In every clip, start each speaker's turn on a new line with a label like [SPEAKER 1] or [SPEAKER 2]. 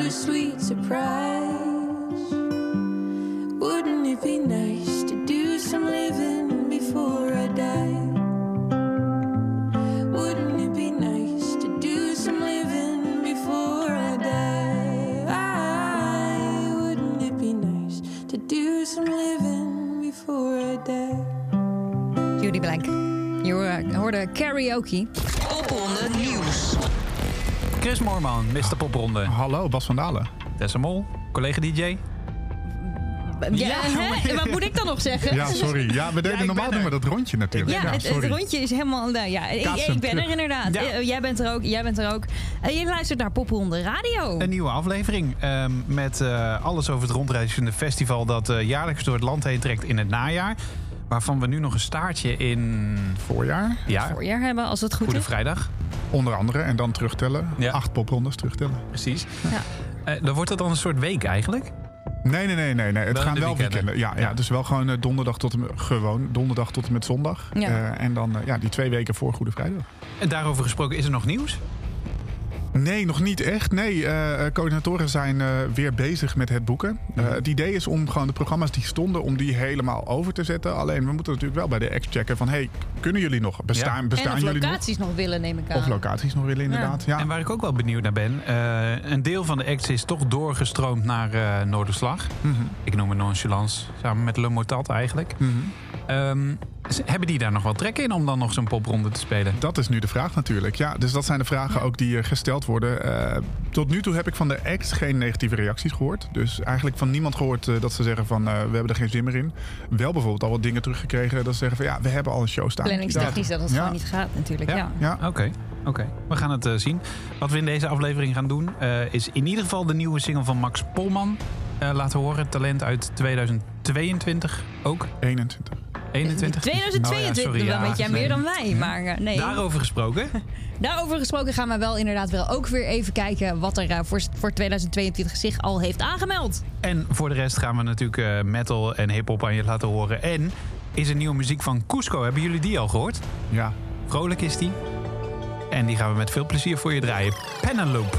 [SPEAKER 1] What a sweet surprise. Wouldn't it be nice to do some living before I die? Wouldn't it be nice to do some living before I die? Wouldn't it be nice to do some living before I die?
[SPEAKER 2] Judy Blank. Je hoorde karaoke.
[SPEAKER 3] Chris Moorman, Mr. Popronde.
[SPEAKER 4] Hallo, Bas van Dalen.
[SPEAKER 3] Tessa Mol, collega-dj.
[SPEAKER 2] Ja, hè? wat moet ik dan nog zeggen?
[SPEAKER 4] Ja, sorry. Ja, we deden normaal doen we dat rondje natuurlijk.
[SPEAKER 2] Ja, het, het
[SPEAKER 4] sorry.
[SPEAKER 2] rondje is helemaal... nou ja, ik, ben er inderdaad.
[SPEAKER 3] Ja.
[SPEAKER 2] Eh, Jij bent er ook. Jij bent er ook. Eh, je luistert naar Popronde Radio.
[SPEAKER 3] Een nieuwe aflevering ehm, met eh, alles over het rondreizende festival... dat eh, jaarlijks door het land heen trekt in het najaar. Waarvan we nu nog een staartje in...
[SPEAKER 4] Voorjaar,
[SPEAKER 3] Ja,
[SPEAKER 2] Voorjaar hebben, als het goed
[SPEAKER 3] Goede
[SPEAKER 2] is.
[SPEAKER 3] Vrijdag.
[SPEAKER 4] Onder andere. En dan terugtellen.
[SPEAKER 3] Ja.
[SPEAKER 4] Acht poprondes terugtellen.
[SPEAKER 3] Precies.
[SPEAKER 2] Ja.
[SPEAKER 3] Eh, dan wordt het dan een soort week eigenlijk.
[SPEAKER 4] Nee, nee, nee, nee. nee. Het
[SPEAKER 3] Wel
[SPEAKER 4] gaan wel
[SPEAKER 3] weekenden.
[SPEAKER 4] weekenden. Ja, ja.
[SPEAKER 3] Ja.
[SPEAKER 4] dus wel gewoon eh, donderdag tot en met, gewoon donderdag tot en met zondag.
[SPEAKER 2] Ja.
[SPEAKER 4] Eh, en dan ja, die twee weken voor Goede Vrijdag.
[SPEAKER 3] En daarover gesproken, is er nog nieuws?
[SPEAKER 4] Nee, nog niet echt. Nee, eh, eh, coördinatoren zijn eh, weer bezig met het boeken. Eh,
[SPEAKER 3] Mhm.
[SPEAKER 4] het idee is om gewoon de programma's die stonden, om die helemaal over te zetten. Alleen we moeten natuurlijk wel bij de ex checken van, hey, kunnen jullie nog? Bestaan,
[SPEAKER 3] Ja.
[SPEAKER 4] bestaan
[SPEAKER 2] en of
[SPEAKER 4] jullie
[SPEAKER 2] locaties nog willen, neem ik aan.
[SPEAKER 4] Of locaties nog willen, inderdaad. Ja.
[SPEAKER 3] En waar ik ook wel benieuwd naar ben... eh, een deel van de acts is toch doorgestroomd naar eh Noorderslag.
[SPEAKER 4] Mhm.
[SPEAKER 3] Ik noem het nonchalance, samen met Le Motat eigenlijk.
[SPEAKER 4] Mhm.
[SPEAKER 3] Ehm, hebben die daar nog wel trek in om dan nog zo'n popronde te spelen?
[SPEAKER 4] Dat is nu de vraag natuurlijk. Ja, dus dat zijn de vragen ook die eh, worden. Eh, tot nu toe heb ik van de acts geen negatieve reacties gehoord. Dus eigenlijk van niemand gehoord eh, dat ze zeggen van eh, we hebben er geen zin meer in. Wel bijvoorbeeld al wat dingen teruggekregen dat ze zeggen van ja, we hebben al een show staan.
[SPEAKER 2] Planningstechnisch dat het
[SPEAKER 4] Ja.
[SPEAKER 2] gewoon niet gaat natuurlijk.
[SPEAKER 3] Ja.
[SPEAKER 2] Ja.
[SPEAKER 4] Ja,
[SPEAKER 3] Oké, oké. We gaan het eh, zien. Wat we in deze aflevering gaan doen... eh, is in ieder geval de nieuwe single van Max Polman eh, laten horen. Talent uit 2022 ook.
[SPEAKER 4] 21.
[SPEAKER 3] 21?
[SPEAKER 2] 2022,
[SPEAKER 3] Oh ja, sorry,
[SPEAKER 2] dan
[SPEAKER 3] ja,
[SPEAKER 2] weet jij meer dan wij. Maar eh, nee.
[SPEAKER 3] Daarover gesproken.
[SPEAKER 2] Daarover gesproken gaan we wel inderdaad wel ook weer even kijken... wat er eh, voor, voor 2022 zich al heeft aangemeld.
[SPEAKER 3] En voor de rest gaan we natuurlijk eh, metal en hip-hop aan je laten horen. En is er nieuwe muziek van Cusco. Hebben jullie die al gehoord?
[SPEAKER 4] Ja.
[SPEAKER 3] Vrolijk is die. En die gaan we met veel plezier voor je draaien. Penelope.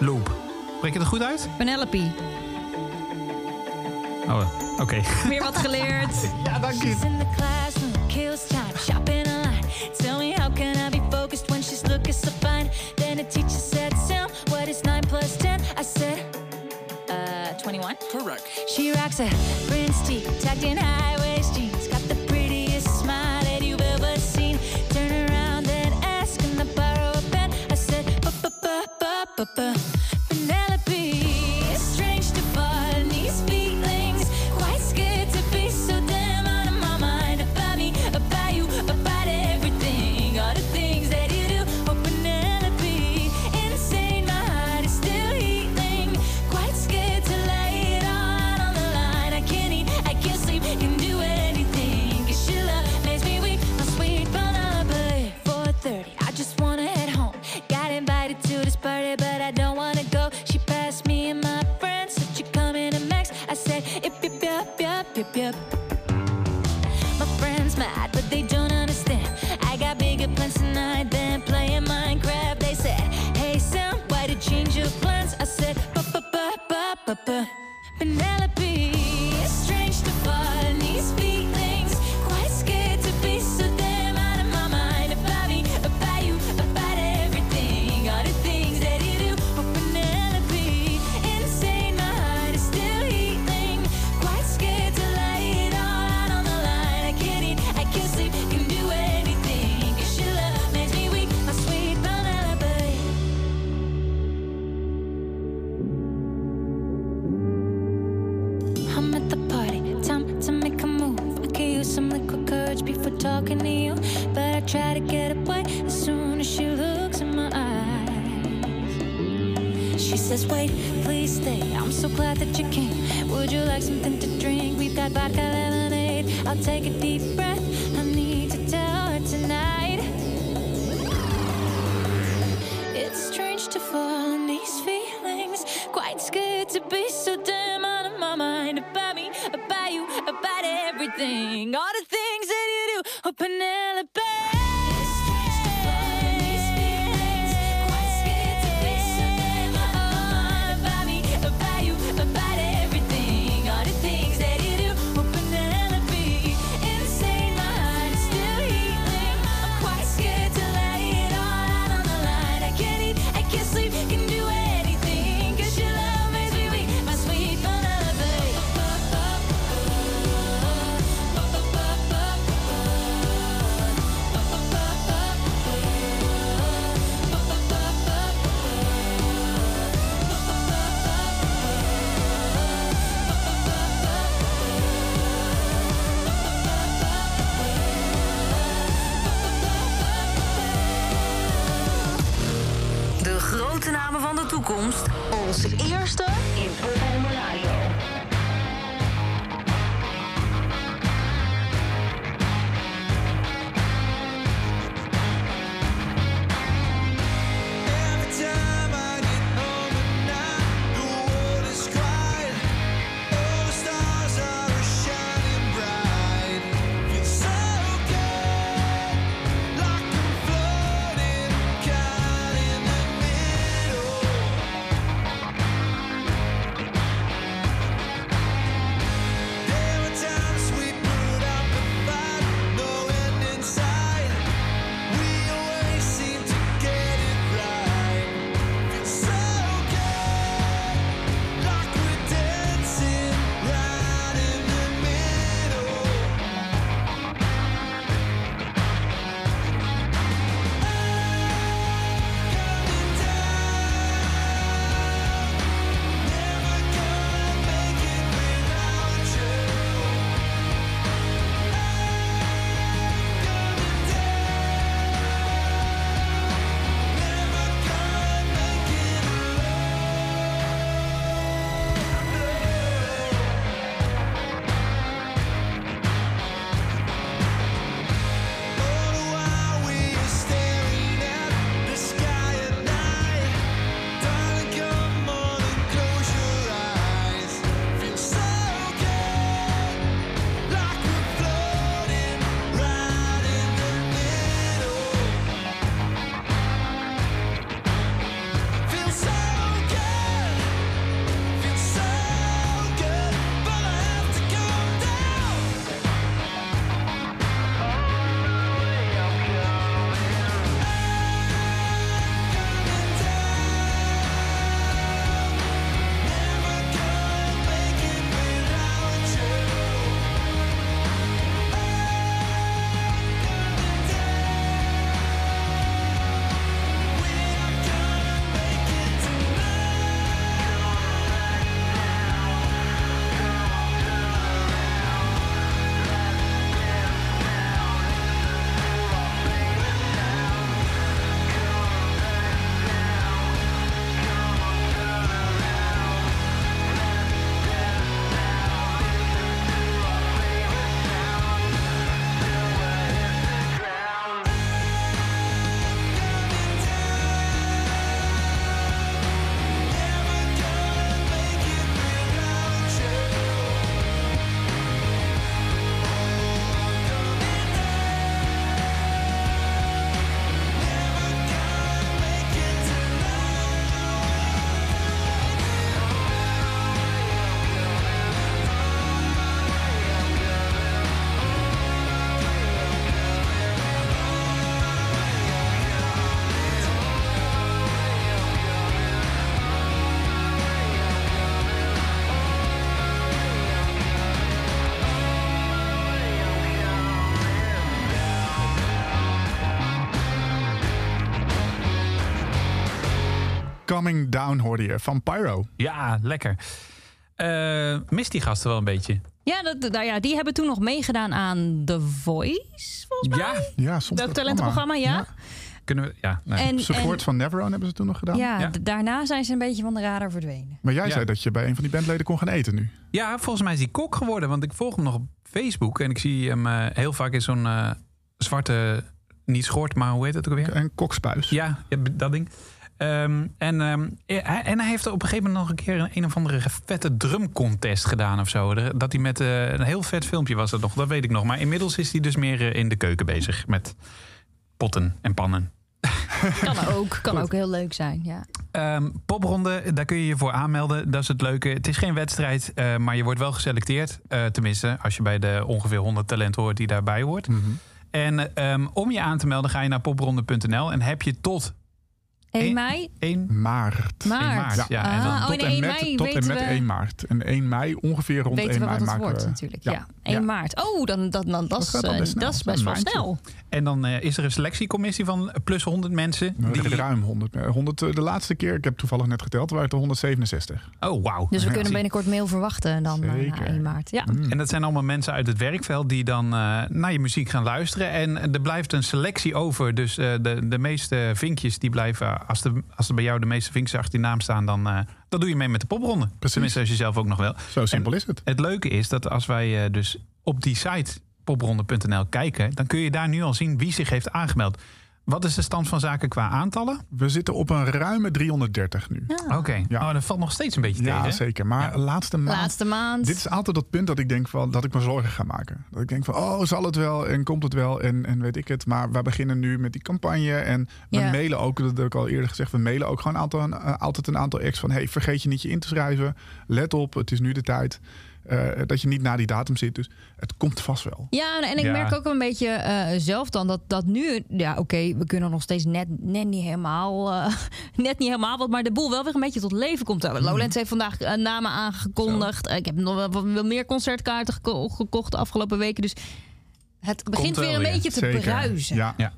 [SPEAKER 3] Loop. Spreek je het goed uit?
[SPEAKER 2] Penelope,
[SPEAKER 3] Oh, oké.
[SPEAKER 2] weer wat geleerd.
[SPEAKER 4] Ja, dank
[SPEAKER 1] She's in the classroom, kills time, shopping online. Tell me how can I be focused when she's looking so fine? Then the teacher said, Sam, what is 9 plus 10? I said, uh, 21?
[SPEAKER 5] Correct.
[SPEAKER 1] She rocks a Prince tee, tucked in high waist jeans. Got the prettiest smile that you've ever seen. Turn around and ask, can I borrow a pen? I said, ba-ba-ba-ba-ba-ba. Penelope, yep. My
[SPEAKER 6] friends mad Coming Down
[SPEAKER 4] hoorde je van Pyro.
[SPEAKER 3] Ja, lekker. Eh mist die gasten wel een beetje?
[SPEAKER 2] Ja, dat, nou ja, die hebben toen nog meegedaan aan The Voice, volgens mij.
[SPEAKER 3] Ja,
[SPEAKER 4] Ja, soms
[SPEAKER 2] Dat talentenprogramma, ja.
[SPEAKER 3] kunnen we... Ja, nee.
[SPEAKER 2] En,
[SPEAKER 4] Support
[SPEAKER 2] en-
[SPEAKER 4] van Neverone hebben ze toen nog gedaan.
[SPEAKER 2] ja, daarna zijn ze een beetje van de radar verdwenen.
[SPEAKER 4] Maar jij
[SPEAKER 3] Ja.
[SPEAKER 4] zei dat je bij een van die bandleden kon gaan eten nu.
[SPEAKER 3] ja, volgens mij is hij kok geworden. Want ik volg hem nog op Facebook. En ik zie hem eh, heel vaak in zo'n eh, zwarte... Niet schort, maar hoe heet het ook alweer?
[SPEAKER 4] En kokspuis.
[SPEAKER 3] Ja, dat ding. Ehm, en, ehm, hij, en hij heeft op een gegeven moment nog een keer een, een of andere vette drumcontest gedaan of zo. Dat hij met eh, een heel vet filmpje was dat nog, dat weet ik nog. Maar inmiddels is hij dus meer eh, in de keuken bezig met potten en pannen.
[SPEAKER 2] Kan ook, kan ook heel leuk zijn, ja.
[SPEAKER 3] Ehm, popronde, daar kun je je voor aanmelden. Dat is het leuke. Het is geen wedstrijd, eh, maar je wordt wel geselecteerd. Eh, tenminste, als je bij de ongeveer 100 talenten hoort die daarbij hoort.
[SPEAKER 4] Mhm.
[SPEAKER 3] En ehm, om je aan te melden ga je naar popronde.nl en heb je tot
[SPEAKER 2] 1
[SPEAKER 3] Eén-
[SPEAKER 2] mei,
[SPEAKER 3] 1
[SPEAKER 2] maart.
[SPEAKER 4] Maart.
[SPEAKER 3] maart. Ja, en dan
[SPEAKER 2] Ah, oh,
[SPEAKER 4] tot
[SPEAKER 2] en
[SPEAKER 4] en
[SPEAKER 2] 1
[SPEAKER 4] met,
[SPEAKER 2] mei
[SPEAKER 4] tot en met
[SPEAKER 2] we,
[SPEAKER 4] 1 maart. En 1 mei, ongeveer rond
[SPEAKER 2] weten
[SPEAKER 4] 1
[SPEAKER 2] we
[SPEAKER 4] mei
[SPEAKER 2] wat het
[SPEAKER 4] maken
[SPEAKER 2] wordt
[SPEAKER 4] we...
[SPEAKER 2] natuurlijk.
[SPEAKER 4] ja.
[SPEAKER 2] Ja, 1
[SPEAKER 4] Ja.
[SPEAKER 2] maart. Oh, dan, dan, dan, dat, is, eh,
[SPEAKER 4] best snel.
[SPEAKER 2] dat is best wel snel.
[SPEAKER 3] En dan eh, is er een selectiecommissie van plus 100 mensen. Die...
[SPEAKER 4] Ruim 100. eh, 100. eh, De laatste keer, ik heb toevallig net geteld, waren het er 167.
[SPEAKER 3] Oh, wauw.
[SPEAKER 2] Dus we kunnen binnenkort mail verwachten dan eh,
[SPEAKER 4] Zeker.
[SPEAKER 2] na 1 maart. Ja.
[SPEAKER 4] Mm.
[SPEAKER 3] En dat zijn allemaal mensen uit het werkveld die dan eh, naar je muziek gaan luisteren. En er blijft een selectie over. Dus eh, de, de meeste vinkjes die blijven, als, de, als er bij jou de meeste vinkjes achter je naam staan, dan, dan doe je mee met de popronde. Tenminste, als je zelf ook nog wel.
[SPEAKER 4] Zo simpel is het.
[SPEAKER 3] Het leuke is dat als wij eh, dus op die site popronde.nl kijken, dan kun je daar nu al zien wie zich heeft aangemeld. Wat is de stand van zaken qua aantallen?
[SPEAKER 4] We zitten op een ruime 330 nu.
[SPEAKER 3] Oké,
[SPEAKER 4] Ja.
[SPEAKER 3] oh, dat valt nog steeds een beetje
[SPEAKER 4] Ja,
[SPEAKER 3] tegen.
[SPEAKER 4] zeker. Maar laatste maand...
[SPEAKER 2] Laatste maand.
[SPEAKER 4] Dit is altijd dat punt dat ik denk van dat ik me zorgen ga maken. Dat ik denk van oh, zal het wel en komt het wel en, en weet ik het. Maar we beginnen nu met die campagne en we
[SPEAKER 2] Ja.
[SPEAKER 4] mailen ook, dat heb ik al eerder gezegd, we mailen ook gewoon een aantal, altijd een aantal ex van hey, vergeet je niet je in te schrijven. Let op, het is nu de tijd. Eh, dat je niet na die datum zit. Dus het komt vast wel.
[SPEAKER 2] Ja, en- ik
[SPEAKER 3] Ja.
[SPEAKER 2] merk ook een beetje eh, zelf dan dat, dat nu, ja oké, we kunnen nog steeds net, net niet helemaal, eh, net niet helemaal wat, maar de boel wel weer een beetje tot leven komt. Uh, Lowlands heeft vandaag namen aangekondigd. Ik heb nog wel, meer concertkaarten geko- gekocht de afgelopen weken, dus het begint weer een
[SPEAKER 3] weer.
[SPEAKER 2] beetje te
[SPEAKER 4] Zeker.
[SPEAKER 2] bruisen.
[SPEAKER 4] Ja.
[SPEAKER 3] Ja.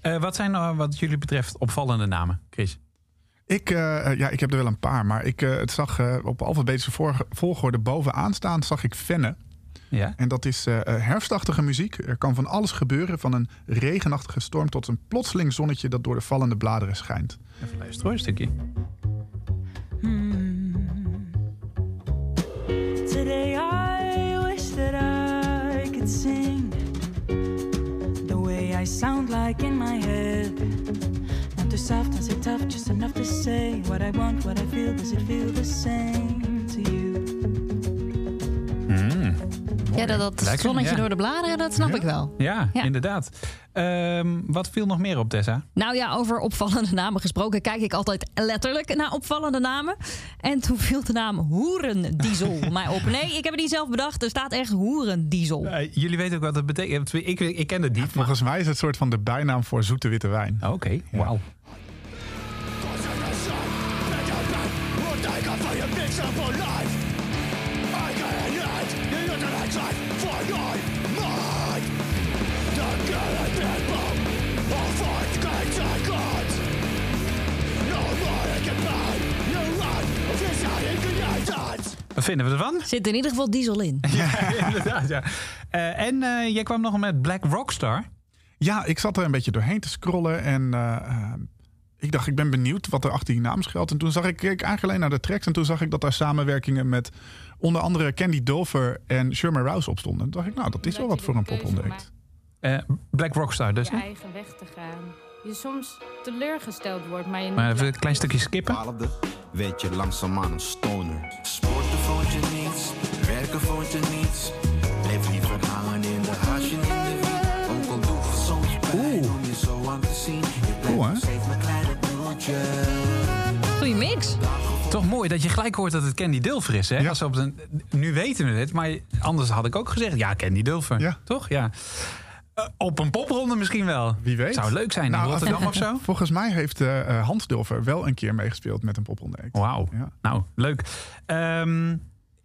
[SPEAKER 3] Eh, wat zijn nou wat jullie betreft opvallende namen, Chris?
[SPEAKER 4] Ik, eh, eh, ja, ik heb er wel een paar, maar ik eh, het zag eh, op alfabetische volgorde bovenaan staan, zag ik Venne.
[SPEAKER 3] Ja.
[SPEAKER 4] En dat is herfstachtige muziek. Er kan van alles gebeuren, van een regenachtige storm tot een plotseling zonnetje dat door de vallende bladeren schijnt.
[SPEAKER 3] Even luisteren hoor, een stukje.
[SPEAKER 7] Today I wish that I could sing the way I sound like in my head. Not too soft, not so tough, just enough to say what I want, what I feel. Does it feel the same to you?
[SPEAKER 2] Ja, dat, dat
[SPEAKER 3] Lekker,
[SPEAKER 2] zonnetje
[SPEAKER 3] ja.
[SPEAKER 2] door de bladeren, dat snap
[SPEAKER 4] Ja.
[SPEAKER 2] ik wel.
[SPEAKER 3] Ja,
[SPEAKER 2] Ja.
[SPEAKER 3] inderdaad. Ehm, wat viel nog meer op, Tessa?
[SPEAKER 2] Nou ja, over opvallende namen gesproken, kijk ik altijd letterlijk naar opvallende namen. En toen viel de naam Hoerendiesel mij op. Nee, ik heb het niet zelf bedacht, er staat echt Hoerendiesel.
[SPEAKER 3] Eh, jullie weten ook wat dat betekent. Ik, ik ken het niet. maar-
[SPEAKER 4] Volgens mij is het soort van de bijnaam voor zoete witte wijn.
[SPEAKER 3] Oké, wauw. Vinden we ervan?
[SPEAKER 2] Zit in ieder geval diesel in.
[SPEAKER 3] Ja, inderdaad, ja. Eh, en eh, jij kwam nog met Black Rockstar.
[SPEAKER 4] Ja, ik zat er een beetje doorheen te scrollen en eh, eh, ik dacht, ik ben benieuwd wat er achter die naam schuilt. En toen zag ik, keek ik eigenlijk alleen naar de tracks en toen zag ik dat daar samenwerkingen met onder andere Candy Dover en Sherman Rouse op stonden. En toen dacht ik, nou, dat is wel wat voor een poponderheid.
[SPEAKER 3] Eh, Black Rockstar dus.
[SPEAKER 8] je eigen weg te gaan. Je soms teleurgesteld wordt, maar je
[SPEAKER 3] Maar even een klein stukje skippen.
[SPEAKER 9] werd je langzaamaan een stoner. Niets, werken vond je niets. Bleef liever hangen in de hasje in de wiet. Ook al doe je soms pijn om je zo aan te zien. Je blijft
[SPEAKER 4] Cool,
[SPEAKER 9] steeds mijn kleine broertje.
[SPEAKER 2] Goeie mix.
[SPEAKER 3] Toch mooi dat je gelijk hoort dat het Candy Dulfer is. Hè?
[SPEAKER 4] Ja.
[SPEAKER 3] Als we op de, nu weten we het, maar anders had ik ook gezegd... ja, Candy Dulfer.
[SPEAKER 4] Ja.
[SPEAKER 3] Toch? Ja. Eh, op een popronde misschien wel.
[SPEAKER 4] Wie weet.
[SPEAKER 3] Zou leuk zijn
[SPEAKER 4] Nou,
[SPEAKER 3] in Rotterdam of zo.
[SPEAKER 4] Volgens mij heeft eh, eh, Hans Dulver wel een keer meegespeeld met een poponderheid.
[SPEAKER 3] Wauw.
[SPEAKER 4] Ja.
[SPEAKER 3] Nou, leuk. Ehm,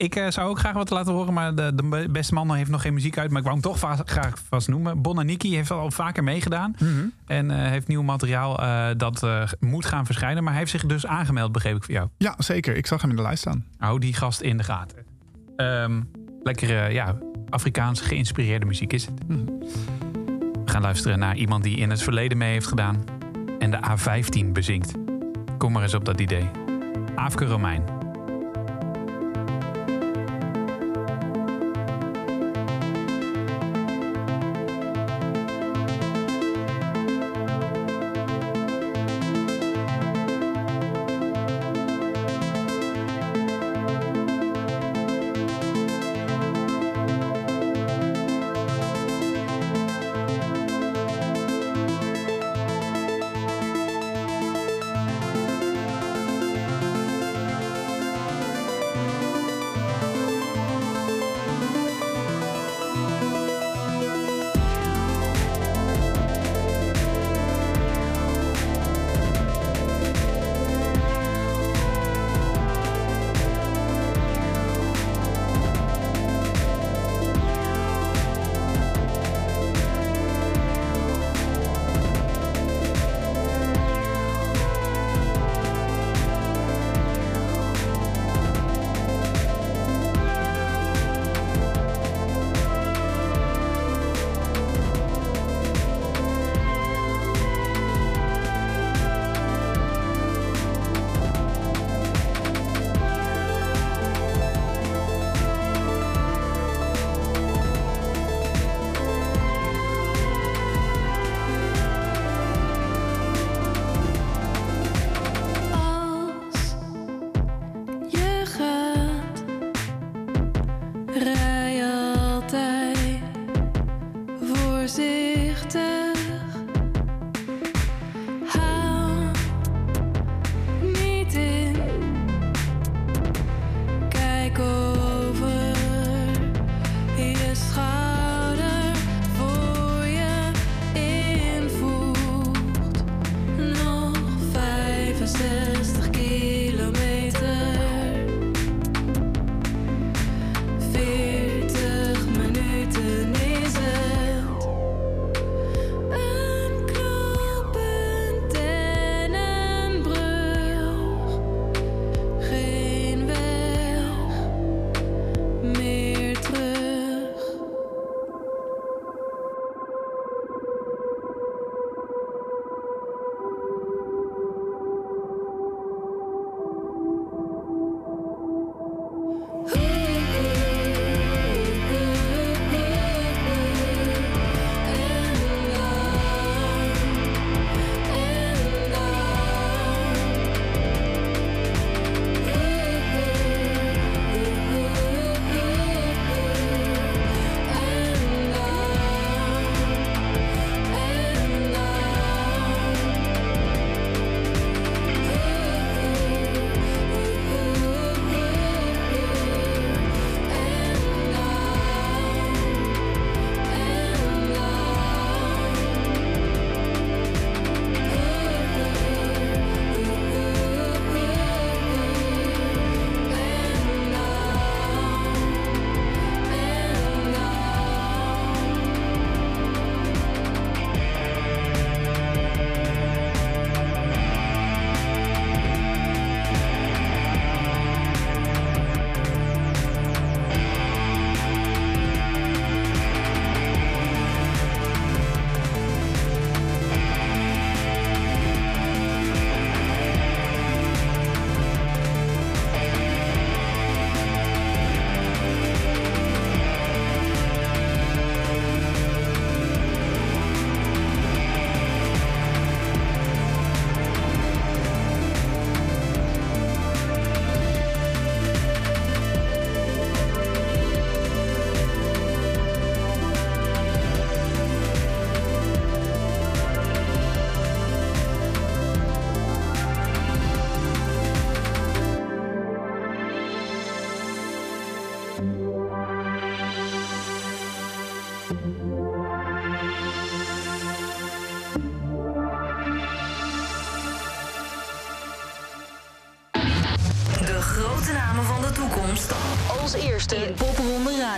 [SPEAKER 3] ik eh, zou ook graag wat laten horen, maar de, de beste man heeft nog geen muziek uit. Maar ik wou hem toch graag vast noemen. Bonaniki heeft al vaker meegedaan.
[SPEAKER 4] Mhm.
[SPEAKER 3] En eh, heeft nieuw materiaal eh, dat moet gaan verschijnen. Maar hij heeft zich dus aangemeld, begreep ik voor jou.
[SPEAKER 4] Ja, zeker. Ik zag hem in de lijst staan.
[SPEAKER 3] Hou die gast in de gaten. Ehm,
[SPEAKER 7] Lekkere, ja, Afrikaans geïnspireerde muziek is het. We gaan luisteren naar iemand die in het verleden mee heeft gedaan en de A15 bezinkt. Kom maar eens op dat idee. Aafke Romein.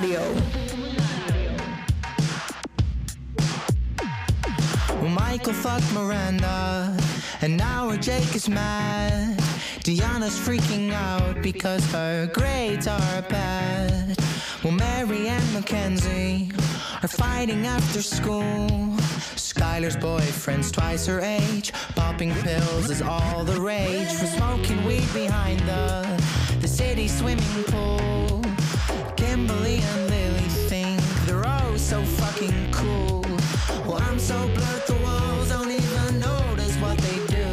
[SPEAKER 2] Radio.
[SPEAKER 10] Well, Michael fucked Miranda, and now Jake is mad. Diana's freaking out because her grades are bad. Well, Mary and Mackenzie are fighting after school. Skylar's boyfriend's twice her age. Popping pills is all the rage. For smoking weed behind the, the city swimming pool. Kimberly and Lily think they're oh so fucking cool. Well, I'm so blurred the walls don't even notice what they do.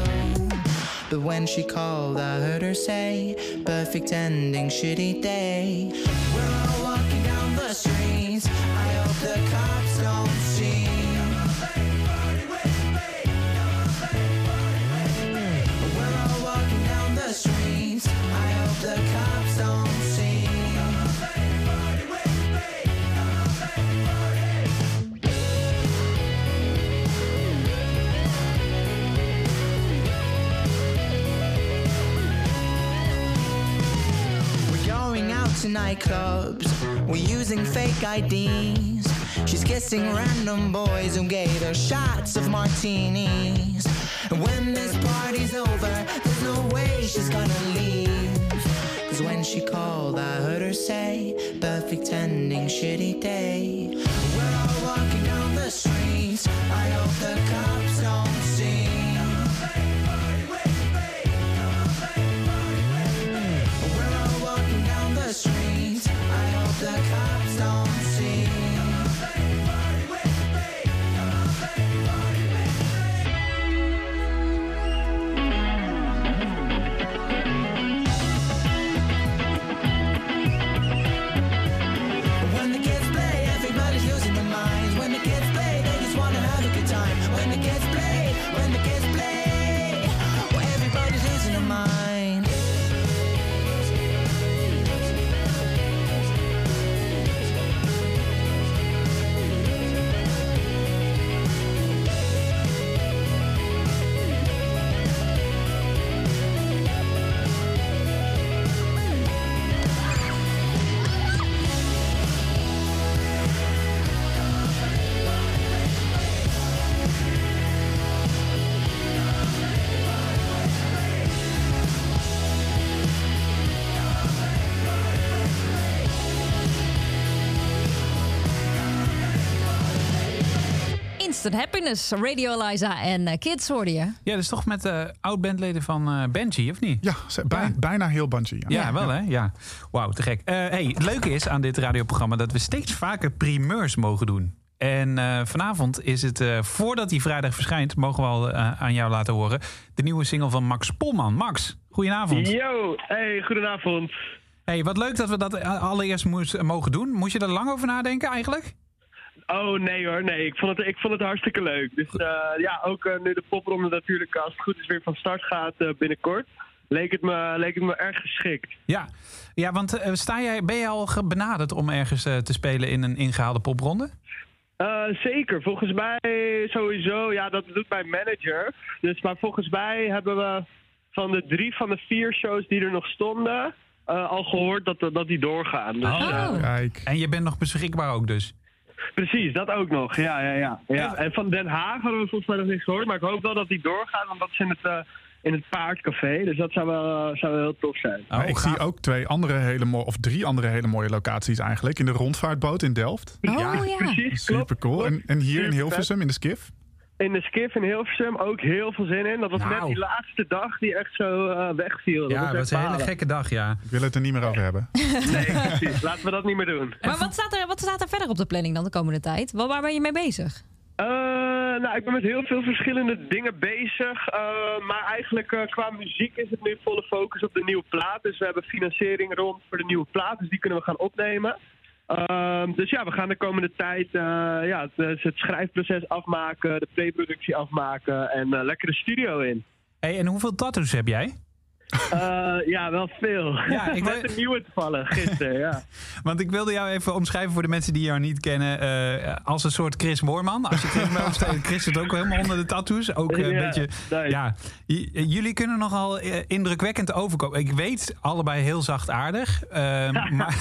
[SPEAKER 10] But when she called, I heard her say, Perfect ending, shitty day. We're all walking down the streets. I hope the cops nightclubs. We're using fake IDs. She's kissing random boys who gave her shots of martinis. And when this party's over, there's no way she's gonna leave. Cause when she called, I heard her say, Perfect ending, shitty day. We're all walking down the streets. I hope the cops
[SPEAKER 2] Instant Happiness, Radio Eliza en eh, Kids hoorde je.
[SPEAKER 3] Ja, dat is toch met eh oud-bandleden van eh Benji, of niet?
[SPEAKER 4] Ja, ze- bij- bijna heel bungee.
[SPEAKER 3] Ja, wel hè? Ja. Wauw, te gek. Eh, hey, het leuke is aan dit radioprogramma dat we steeds vaker primeurs mogen doen. En eh, vanavond is het, eh, voordat die vrijdag verschijnt, mogen we al eh, aan jou laten horen, de nieuwe single van Max Polman. Max, goedenavond.
[SPEAKER 11] Yo, hey, goedenavond.
[SPEAKER 3] Hey, wat leuk dat we dat allereerst moest, mogen doen. Moest je er lang over nadenken eigenlijk?
[SPEAKER 11] Oh nee hoor, nee, ik vond het, ik vond het hartstikke leuk. Dus eh, ja, ook eh, nu de popronde natuurlijk, als het goed is, weer van start gaat eh, binnenkort, leek het, me, leek het me erg geschikt.
[SPEAKER 3] Ja, ja want sta jij, ben je al benaderd om ergens eh, te spelen in een ingehaalde popronde?
[SPEAKER 11] Eh, zeker, volgens mij sowieso, ja, dat doet mijn manager. Dus, maar volgens mij hebben we van de drie van de vier shows die er nog stonden, eh, al gehoord dat, dat die doorgaan. Dus, eh,
[SPEAKER 4] Kijk.
[SPEAKER 3] En je bent nog beschikbaar ook dus?
[SPEAKER 11] Precies, dat ook nog. Ja, ja, ja. ja. En van Den Haag hadden we volgens mij nog niks gehoord. Maar ik hoop wel dat die doorgaan, want dat is in het, eh, in het Paardcafé. Dus dat zou wel, zou wel heel tof zijn.
[SPEAKER 4] Maar ik zie ook twee andere hele mooie, of drie andere hele mooie locaties eigenlijk. In de rondvaartboot in Delft.
[SPEAKER 2] Oh,
[SPEAKER 11] ja, precies. klopt,
[SPEAKER 4] Super cool. En, en hier in Hilversum in de Skif.
[SPEAKER 11] In de Skiff in Hilversum ook heel veel zin in. Dat was net
[SPEAKER 3] Nou.
[SPEAKER 11] die laatste dag die echt zo eh, wegviel. Dat
[SPEAKER 3] Ja,
[SPEAKER 11] was
[SPEAKER 3] was een hele gekke dag, ja.
[SPEAKER 4] Ik wil het er niet meer over hebben.
[SPEAKER 11] Nee, precies. Laten we dat niet meer doen.
[SPEAKER 2] Maar wat staat, er, wat staat er verder op de planning dan de komende tijd? Waar, waar ben je mee bezig?
[SPEAKER 11] Eh, nou, ik ben met heel veel verschillende dingen bezig. Eh, maar eigenlijk qua muziek is het nu volle focus op de nieuwe plaat. Dus we hebben financiering rond voor de nieuwe plaat. Dus die kunnen we gaan opnemen. Ehm, dus ja, we gaan de komende tijd eh, ja, het, het schrijfproces afmaken, de preproductie afmaken en eh, lekker de studio in.
[SPEAKER 3] Hey, en hoeveel tattoos heb jij?
[SPEAKER 11] Eh, ja, wel veel.
[SPEAKER 3] Ja, ik
[SPEAKER 11] Met
[SPEAKER 3] wil-
[SPEAKER 11] een nieuwe toevallig, gisteren, ja.
[SPEAKER 3] Want ik wilde jou even omschrijven voor de mensen die jou niet kennen. eh, als een soort Chris Moorman. Als je Chris Moorman Chris zit ook helemaal onder de tattoos. Ook eh, een
[SPEAKER 11] Ja,
[SPEAKER 3] beetje.
[SPEAKER 11] nice.
[SPEAKER 3] Ja, J- jullie kunnen nogal indrukwekkend overkomen. Ik weet allebei heel zachtaardig. eh, maar,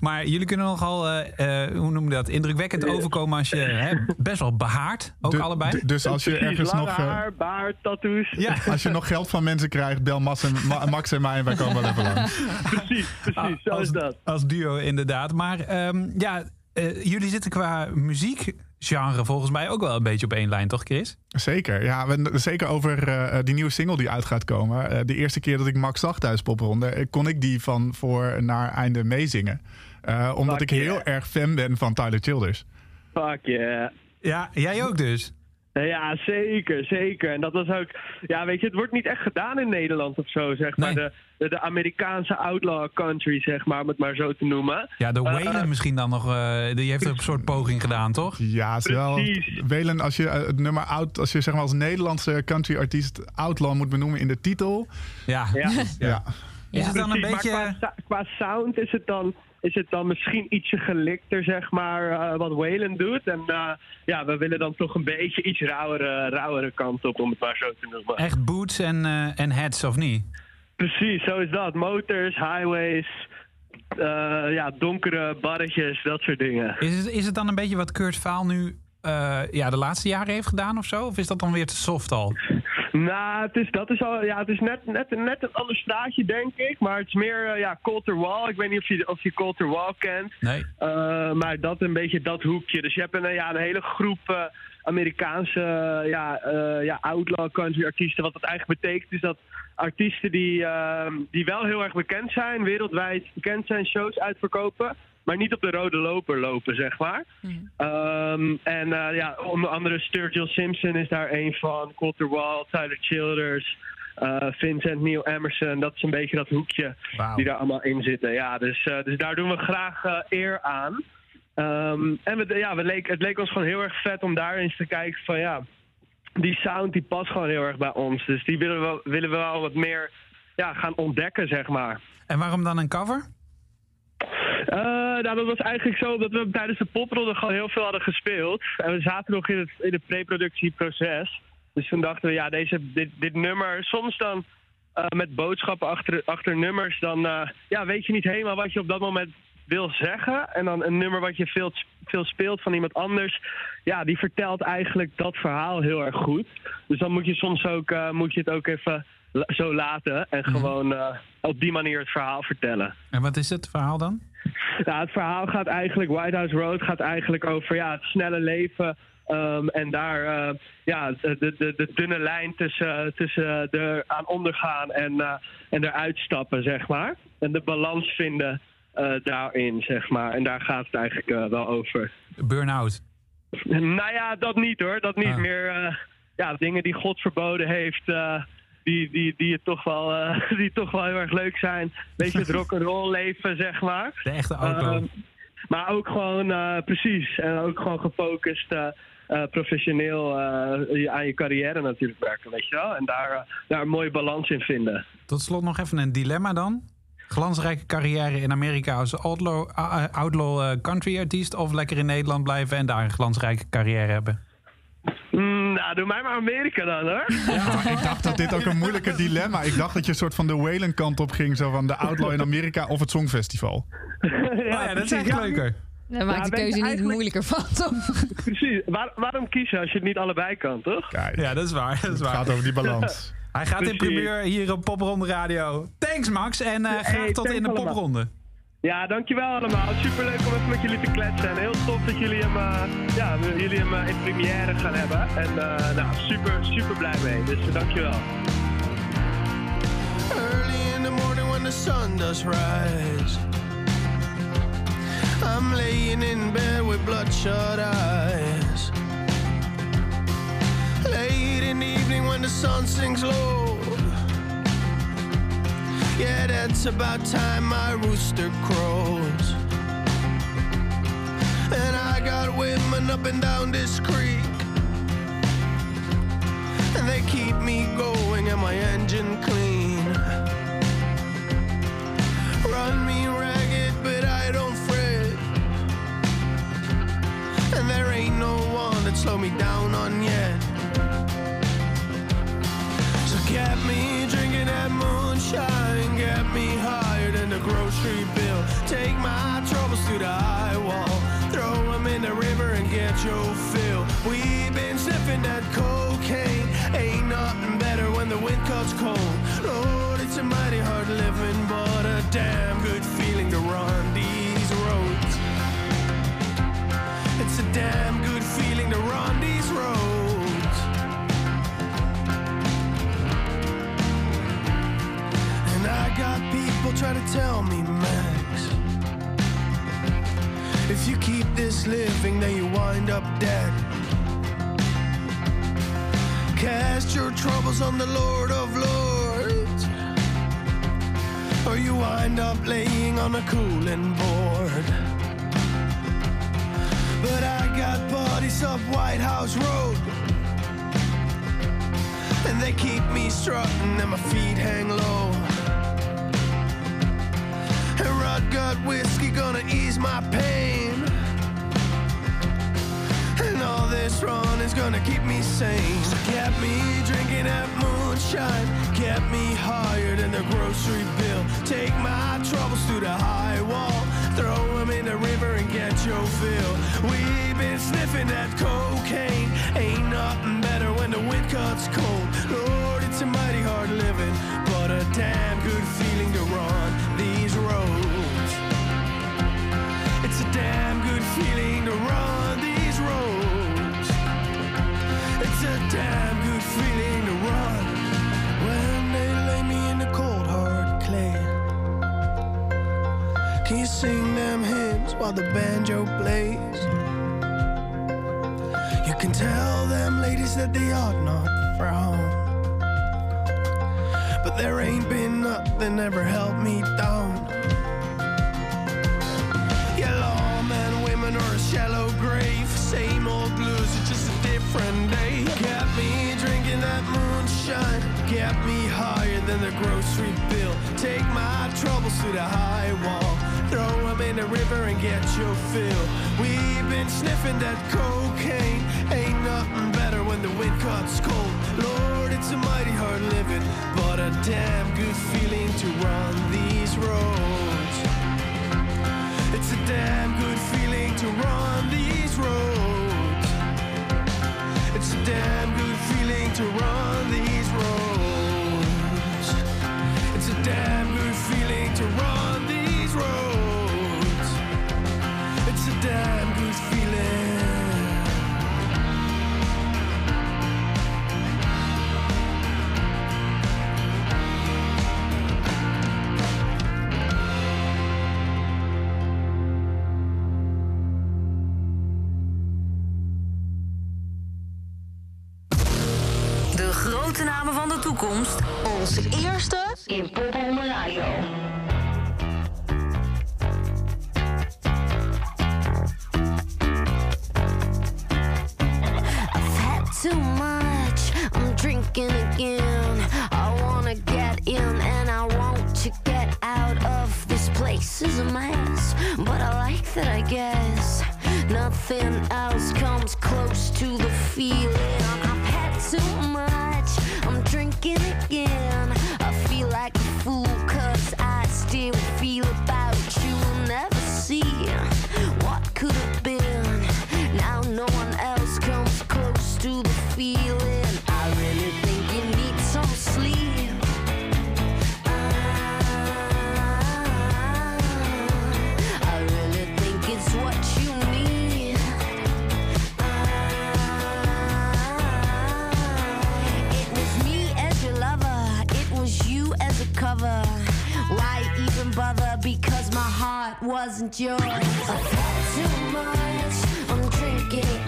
[SPEAKER 3] maar jullie kunnen nogal, eh, eh, hoe noem je dat? Indrukwekkend overkomen als je hè, best wel behaard. Ook
[SPEAKER 4] Du-
[SPEAKER 3] allebei.
[SPEAKER 4] du- dus als je
[SPEAKER 11] Precies,
[SPEAKER 4] ergens
[SPEAKER 11] lange
[SPEAKER 4] nog... eh,
[SPEAKER 11] haar, baard, tattoos.
[SPEAKER 3] ja,
[SPEAKER 4] Als je nog geld van mensen krijgt, bel Mas en, Ma- Max en mij en wij komen wel even langs.
[SPEAKER 11] Precies, precies. Zo
[SPEAKER 3] als,
[SPEAKER 11] is dat.
[SPEAKER 3] Als duo inderdaad. Maar ehm, ja, eh, jullie zitten qua muziekgenre volgens mij ook wel een beetje op één lijn, toch Chris?
[SPEAKER 4] Zeker, ja. we- Zeker over eh, die nieuwe single die uit gaat komen. Eh, de eerste keer dat ik Max zag thuis popronde, kon ik die van voor naar einde meezingen. Eh, omdat
[SPEAKER 11] Fuck
[SPEAKER 4] ik heel
[SPEAKER 11] yeah.
[SPEAKER 4] erg fan ben van Tyler Childers.
[SPEAKER 11] Fuck yeah.
[SPEAKER 3] Ja, jij ook dus.
[SPEAKER 11] Ja, zeker, zeker. En dat was ook, ja, weet je, het wordt niet echt gedaan in Nederland of zo, zeg maar.
[SPEAKER 3] Nee.
[SPEAKER 11] De, de, de Amerikaanse outlaw country, zeg maar, om het maar zo te noemen.
[SPEAKER 3] Ja, de
[SPEAKER 11] Eh,
[SPEAKER 3] Whalen misschien dan nog. eh, die heeft een soort poging gedaan, toch?
[SPEAKER 4] Ja, het is wel.
[SPEAKER 11] Precies.
[SPEAKER 4] Welen, als je eh, het nummer out, als je zeg maar als Nederlandse country artiest Outlaw moet benoemen in de titel.
[SPEAKER 3] Ja.
[SPEAKER 11] Ja.
[SPEAKER 4] Ja.
[SPEAKER 3] Is het dan een
[SPEAKER 11] Precies,
[SPEAKER 3] beetje...
[SPEAKER 11] qua sound is het dan, is het dan misschien ietsje gelikter, zeg maar, eh, wat Waylon doet. En eh, ja, we willen dan toch een beetje iets rauwere, rauwere kant op, om het maar zo te noemen.
[SPEAKER 3] Echt boots en, eh, en heads, of niet?
[SPEAKER 11] Precies, zo is dat. Motors, highways, eh, ja, donkere barretjes, dat soort dingen.
[SPEAKER 3] Is het, is het dan een beetje wat Kurt Vaal nu eh, ja, de laatste jaren heeft gedaan of zo? Of is dat dan weer te soft al?
[SPEAKER 11] Nou, het is, dat is, al, ja, het is net, net, net een ander straatje, denk ik. Maar het is meer uh, ja, Colter Wall. Ik weet niet of je, of je Colter Wall kent.
[SPEAKER 3] Nee.
[SPEAKER 11] Uh, maar dat een beetje dat hoekje. Dus je hebt een, ja, een hele groep uh, Amerikaanse ja, ja, outlaw country artiesten. Wat dat eigenlijk betekent is dat artiesten die, die wel heel erg bekend zijn, wereldwijd bekend zijn, shows uitverkopen maar niet op de rode loper lopen, zeg maar. Mm. Um, en uh, ja, onder andere Sturgill Simpson is daar een van, Coulter Wall, Tyler Childers, uh, Vincent Neil Emerson. Dat is een beetje dat hoekje wow. die daar allemaal in zitten. Ja, dus, uh, dus daar doen we graag eer aan. Um, en we, ja, we leek, het leek ons gewoon heel erg vet om daar eens te kijken van ja, die sound die past gewoon heel erg bij ons. Dus die willen we, willen we wel wat meer ja, gaan ontdekken, zeg maar.
[SPEAKER 3] En waarom dan een cover?
[SPEAKER 11] Uh, nou, dat was eigenlijk zo dat we tijdens de popronde gewoon heel veel hadden gespeeld. En we zaten nog in het, in het preproductieproces. Dus toen dachten we, ja, deze, dit, dit nummer, soms dan uh, met boodschappen achter, achter nummers, dan uh, ja, weet je niet helemaal wat je op dat moment wil zeggen. En dan een nummer wat je veel, veel speelt van iemand anders, ja, die vertelt eigenlijk dat verhaal heel erg goed. Dus dan moet je soms ook, moet je het ook even zo laten en gewoon uh, op die manier het verhaal vertellen.
[SPEAKER 3] En wat is het verhaal dan?
[SPEAKER 11] Nou, het verhaal gaat eigenlijk, White House Road gaat eigenlijk over ja, het snelle leven. Um, en daar uh, ja, de, de, de dunne lijn tussen, tussen er aan ondergaan en, uh, en eruit stappen, zeg maar. En de balans vinden daarin, zeg maar. En daar gaat het eigenlijk wel over.
[SPEAKER 3] Burn-out?
[SPEAKER 11] Nou ja, dat niet hoor. Dat niet. Ah. Meer ja, dingen die God verboden heeft die, die, die, het toch wel, uh, die toch wel heel erg leuk zijn. Beetje het rock'n'roll leven, zeg maar.
[SPEAKER 3] De echte auto.
[SPEAKER 11] Uh, maar ook gewoon, uh, precies. En ook gewoon gefocust, uh, professioneel aan je carrière natuurlijk werken, weet je wel. En daar, daar een mooie balans in vinden.
[SPEAKER 3] Tot slot nog even een dilemma dan. Glansrijke carrière in Amerika als outlaw, outlaw country artiest... of lekker in Nederland blijven en daar een glansrijke carrière hebben?
[SPEAKER 11] Mm, nou, doe mij maar Amerika dan, hoor.
[SPEAKER 4] Ja, ik dacht dat dit ook een moeilijke dilemma. Ik dacht dat je een soort van de Whalen kant op ging. Zo van de Outlaw in Amerika of het Songfestival.
[SPEAKER 11] ja,
[SPEAKER 3] oh ja, dat is echt leuker.
[SPEAKER 2] Daar maakt ja, de keuze niet moeilijker van, toch?
[SPEAKER 11] Precies. Waar, waarom kiezen als je het niet allebei kan, toch?
[SPEAKER 4] Kijk,
[SPEAKER 3] ja, dat is waar. Dat is waar.
[SPEAKER 4] Het gaat over die balans.
[SPEAKER 3] Hij gaat in primeur hier op Popronde Radio. Thanks, Max. En uh, graag
[SPEAKER 11] hey,
[SPEAKER 3] tot in de
[SPEAKER 11] allemaal.
[SPEAKER 3] popronde.
[SPEAKER 11] Ja, dankjewel allemaal. Superleuk om even met jullie te kletsen. En heel tof dat jullie hem, uh, ja, jullie hem uh, in première gaan hebben. En uh, nou, super, super blij mee. Dus dankjewel.
[SPEAKER 6] Early in the morning when the sun does rise I'm laying in bed with bloodshot eyes Late in the evening when the sun sinks low yeah, that's about time my rooster crows. And I got women up and down this creek. And they keep me going and my engine clean. Run me ragged, but I don't fret. And there ain't no one that slow me down on yet. So get me drinking that moonshine, grocery bill. Take my troubles to the high wall, throw them in the river and get your fill. We've been sniffing that cocaine, try to tell me, Max. If you keep this living, then you wind up dead. Cast your troubles on the Lord of Lords, or you wind up laying on a cooling board. But I got buddies up White House Road, and they keep me strutting and my feet hang low. Got whiskey gonna ease my pain. And all this run is gonna keep me sane. So kept me drinking that moonshine, kept me higher than the grocery bill. Take my troubles to the high wall, throw them in the river and get your fill. We've been sniffing that cocaine, ain't nothing better when the wind cuts cold. Lord, it's a mighty hard living, but a damn good feeling to run these roads. Damn good feeling to run these roads. It's a damn good feeling to run when they lay me in the cold hard clay. Can you sing them hymns while the banjo plays? You can tell them ladies that they ought not frown. But there ain't been nothing ever held me down. Shallow grave. Same old blues, it's just a different day. Kept me drinking that moonshine. Kept me higher than the grocery bill. Take my troubles to the high wall. Throw them in the river and get your fill. We've been sniffing that cocaine. Ain't nothing better when the wind cuts cold. Lord, it's a mighty hard living, but a damn good feeling to run these roads. It's a damn good feeling to run these roads. It's a damn good feeling to run these roads.
[SPEAKER 12] That, I guess. Nothing else comes close to the feeling. Wasn't yours. I've had too much, I'm drinking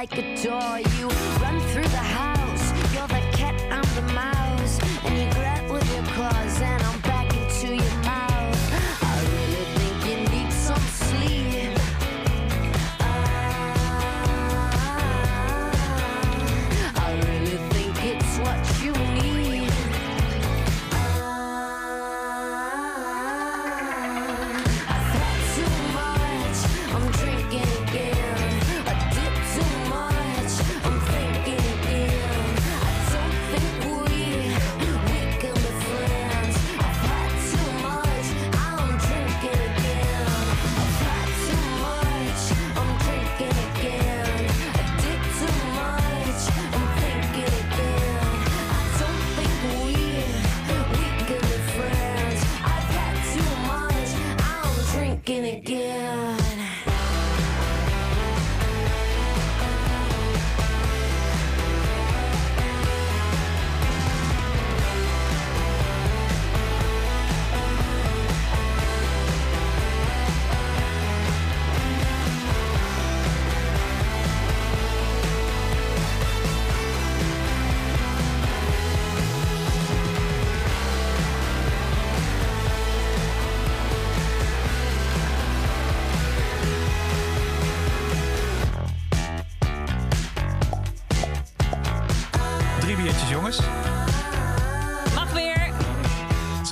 [SPEAKER 12] like a door. You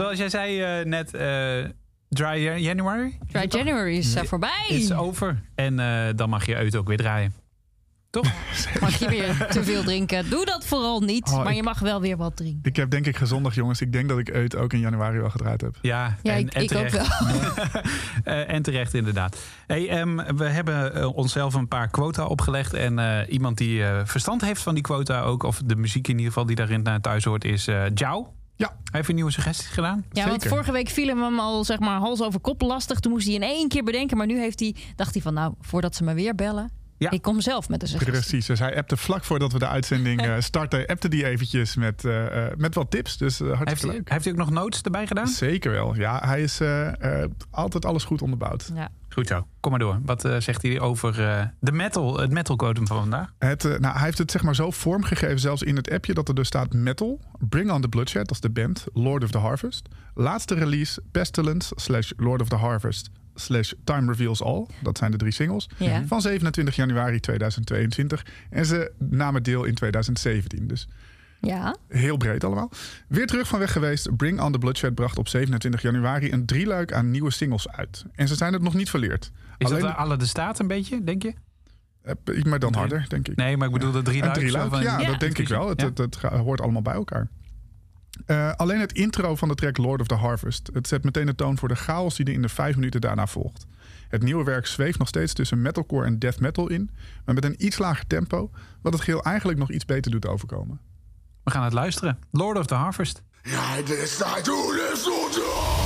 [SPEAKER 3] Zoals jij zei eh, net, eh, Dry January
[SPEAKER 2] Dry January is uh, voorbij.
[SPEAKER 3] is over. En eh, dan mag je uit ook weer draaien. Toch?
[SPEAKER 2] Mag je weer te veel drinken? Doe dat vooral niet.
[SPEAKER 4] Oh,
[SPEAKER 2] maar
[SPEAKER 4] ik-
[SPEAKER 2] je mag wel weer wat drinken.
[SPEAKER 4] Ik heb denk ik gezondig, jongens. Ik denk dat ik Eut ook in januari wel gedraaid heb.
[SPEAKER 3] Ja,
[SPEAKER 2] Ja,
[SPEAKER 3] en,
[SPEAKER 2] ik,
[SPEAKER 3] en
[SPEAKER 2] ik ook
[SPEAKER 3] terecht.
[SPEAKER 2] wel.
[SPEAKER 3] Eh, en terecht, inderdaad. Hey, ehm, we hebben eh, onszelf een paar quota opgelegd. En eh, iemand die eh, verstand heeft van die quota ook, of de muziek in ieder geval die daarin naar thuis hoort, is eh Jou.
[SPEAKER 4] Ja.
[SPEAKER 3] Hij heeft een nieuwe suggesties gedaan.
[SPEAKER 2] Ja, want vorige week viel hem al zeg maar hals over kop lastig. Toen moest hij in één keer bedenken. Maar nu heeft hij, dacht hij van nou, voordat ze me weer bellen.
[SPEAKER 3] Ja.
[SPEAKER 2] Ik kom zelf met de suggestie.
[SPEAKER 4] Precies, dus hij appte vlak voordat we de uitzending eh, starten, appte die eventjes met, eh, eh, met wat tips. Dus
[SPEAKER 3] Heeft
[SPEAKER 4] hartstikke
[SPEAKER 3] hij,
[SPEAKER 4] leuk.
[SPEAKER 3] heeft hij ook nog notes erbij gedaan?
[SPEAKER 4] Zeker wel. Ja, hij is eh, eh, altijd alles goed onderbouwd.
[SPEAKER 2] Ja.
[SPEAKER 3] Goed zo. Kom maar door. Wat eh, zegt hij over eh, de metal, het metal quotum van vandaag?
[SPEAKER 4] Het, eh, nou, hij heeft het zeg maar zo vormgegeven, zelfs in het appje, dat er dus staat Metal, Bring on the Bloodshed, dat is de band, Lord of the Harvest. Laatste release, Pestilence slash Lord of the Harvest slash Time Reveals All. Dat zijn de drie singles.
[SPEAKER 2] Ja.
[SPEAKER 4] Van 27 januari 2022. En ze namen deel in 2017. Dus
[SPEAKER 2] Ja.
[SPEAKER 4] heel breed allemaal. Weer terug van weg geweest. Bring on the Bloodshed bracht op 27 januari een drieluik aan nieuwe singles uit. En ze zijn het nog niet verleerd.
[SPEAKER 3] Is
[SPEAKER 4] Alleen-
[SPEAKER 3] dat alle de staat een beetje, denk je?
[SPEAKER 4] Eh, maar dan harder, denk ik.
[SPEAKER 3] Nee, maar ik bedoel de drie van-
[SPEAKER 4] ja,
[SPEAKER 2] Ja.
[SPEAKER 4] dat denk ik wel. Het,
[SPEAKER 3] Ja.
[SPEAKER 4] het, het ga- hoort allemaal bij elkaar. Eh, alleen het intro van de track Lord of the Harvest. Het zet meteen de toon voor de chaos die er in de vijf minuten daarna volgt. Het nieuwe werk zweeft nog steeds tussen metalcore en death metal in, maar met een iets lager tempo, wat het geheel eigenlijk nog iets beter doet overkomen.
[SPEAKER 3] We gaan het luisteren. Lord of the Harvest.
[SPEAKER 6] I decide to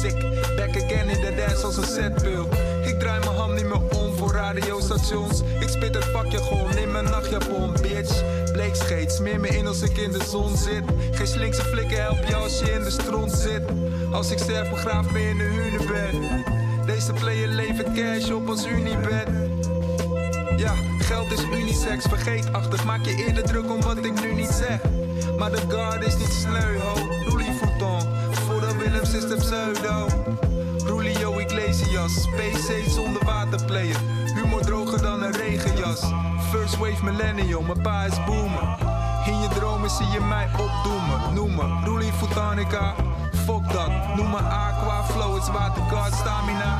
[SPEAKER 13] sick, back again in de dance als een setpil. Ik draai mijn hand niet meer om voor radiostations. Ik spit het vakje gewoon in mijn nachtjapon, bitch. Bleekscheet, smeer me in als ik in de zon zit. Geen slinkse flikken help je als je in de stront zit. Als ik sterf, begraaf me in de hunebed. Deze player levert cash op als Unibed. Ja, geld is unisex, vergeetachtig. Maak je eerder druk om wat ik nu niet zeg. Maar de guard is niet sneu, ho. Willems is de pseudo. Rulio Iglesias, PC zonder waterplayer. Humor droger dan een regenjas. First wave millennium, mijn pa is boomer. In je dromen zie je mij opdoemen. Noem me Ruli Futanica. Fuck dat, noem me Aqua Flow, is waterguard stamina.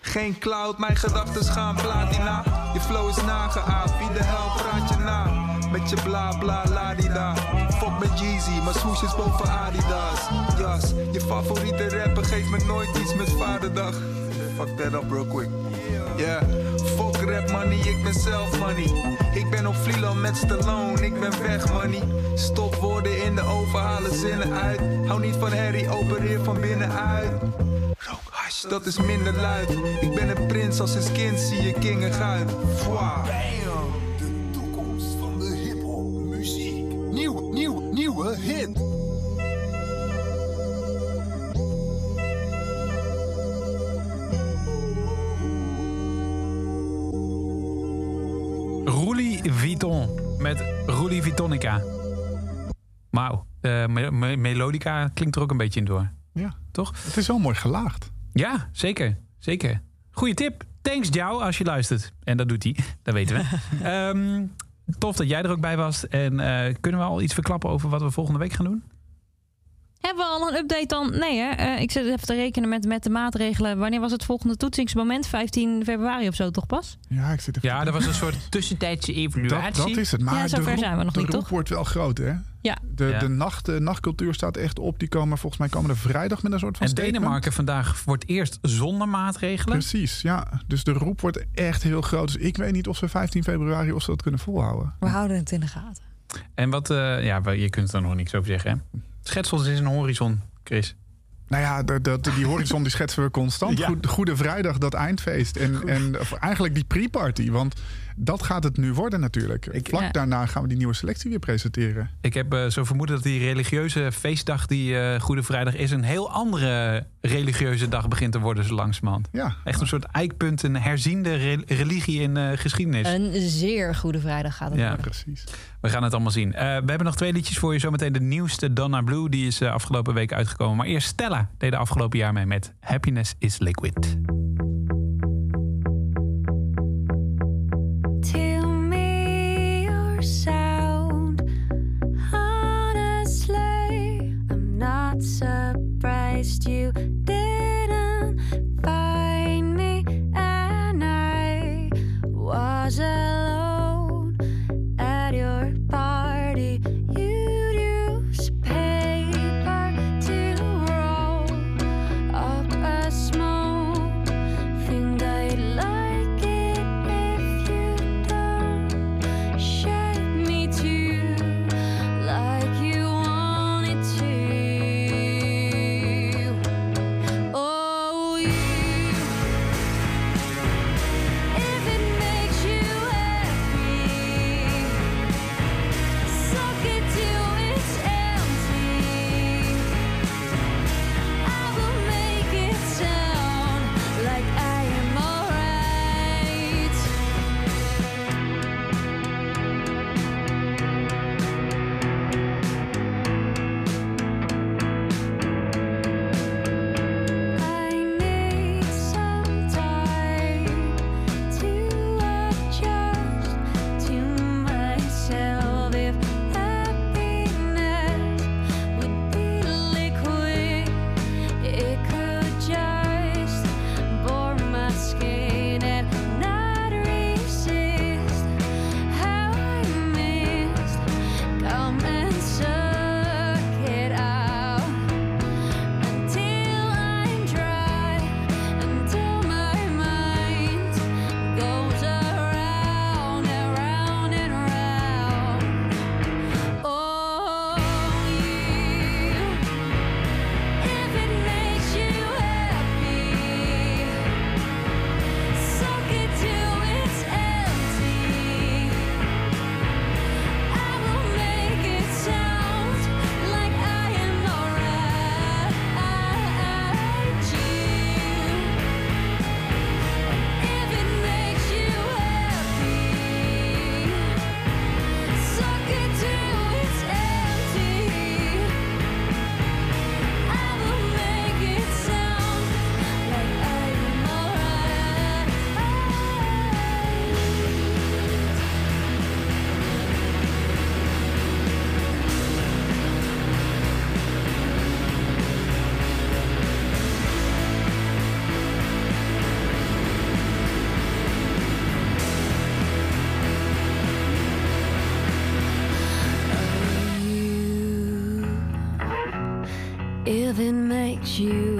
[SPEAKER 13] Geen cloud, mijn gedachten gaan platina. Je flow is nageaapt, wie de hel praat je na? Met je bla bla la di. Fuck met Jeezy, maar swoosh is boven Adidas. Jas, je favoriete rapper geeft me nooit iets met vaderdag. Fuck that up real quick. Yeah, fuck rap money, ik ben zelf money. Ik ben op Vlieland met Stallone, ik ben weg money. Stop woorden in de oven, halen zinnen uit. Hou niet van herrie, opereer van binnenuit. Rook dat is minder luid. Ik ben een prins, als een kind zie je king en guit.
[SPEAKER 3] Vuittonica. Wauw, me- me- melodica klinkt er ook een beetje in door.
[SPEAKER 4] Ja.
[SPEAKER 3] Toch?
[SPEAKER 4] Het is wel mooi gelaagd.
[SPEAKER 3] Ja, zeker. Zeker. Goeie tip. Thanks, Jou, als je luistert. En dat doet hij, dat weten we. Ehm, tof dat jij er ook bij was. En eh, kunnen we al iets verklappen over wat we volgende week gaan doen?
[SPEAKER 2] Hebben we al een update dan? Nee, hè? Eh, ik zit even te rekenen met, met de maatregelen. Wanneer was het volgende toetsingsmoment? 15 februari of zo, toch pas?
[SPEAKER 4] Ja, ik zit even
[SPEAKER 3] Ja, er was een soort tussentijdse evaluatie.
[SPEAKER 4] Dat, dat is het. Maar
[SPEAKER 2] Ja,
[SPEAKER 4] de
[SPEAKER 2] zover
[SPEAKER 4] roep,
[SPEAKER 2] zijn we nog
[SPEAKER 4] de
[SPEAKER 2] niet,
[SPEAKER 4] roep
[SPEAKER 2] toch?
[SPEAKER 4] wordt wel groot, hè?
[SPEAKER 2] Ja.
[SPEAKER 4] De,
[SPEAKER 3] Ja.
[SPEAKER 4] de nacht, de nachtcultuur staat echt op. Die komen volgens mij komende vrijdag met een soort van
[SPEAKER 3] En
[SPEAKER 4] statement.
[SPEAKER 3] Denemarken vandaag wordt eerst zonder maatregelen.
[SPEAKER 4] Precies, ja. Dus de roep wordt echt heel groot. Dus ik weet niet of ze 15 februari of ze dat kunnen volhouden.
[SPEAKER 2] We houden het in de gaten.
[SPEAKER 3] En wat, eh, ja, je kunt er nog niks over zeggen. Hè? Schetsels is een horizon, Chris.
[SPEAKER 4] Nou ja, de, de- die horizon die schetsen we constant.
[SPEAKER 3] Ja.
[SPEAKER 4] Goed- Goede Vrijdag, dat eindfeest. En, en eigenlijk die pre-party. Want dat gaat het nu worden natuurlijk. Vlak
[SPEAKER 2] Ja.
[SPEAKER 4] daarna gaan we die nieuwe selectie weer presenteren.
[SPEAKER 3] Ik heb eh, zo vermoeden dat die religieuze feestdag die eh, Goede Vrijdag is... een heel andere religieuze dag begint te worden zo langzamerhand.
[SPEAKER 4] Ja.
[SPEAKER 3] Echt een soort eikpunt, een herziende re- religie in eh, geschiedenis.
[SPEAKER 2] Een zeer goede vrijdag gaat het
[SPEAKER 3] Ja,
[SPEAKER 2] worden.
[SPEAKER 4] precies.
[SPEAKER 3] We gaan het allemaal zien. Eh, we hebben nog twee liedjes voor je. Zometeen de nieuwste Donna Blue. Die is afgelopen week uitgekomen. Maar eerst Stella deed de afgelopen jaar mee met Happiness is Liquid.
[SPEAKER 1] you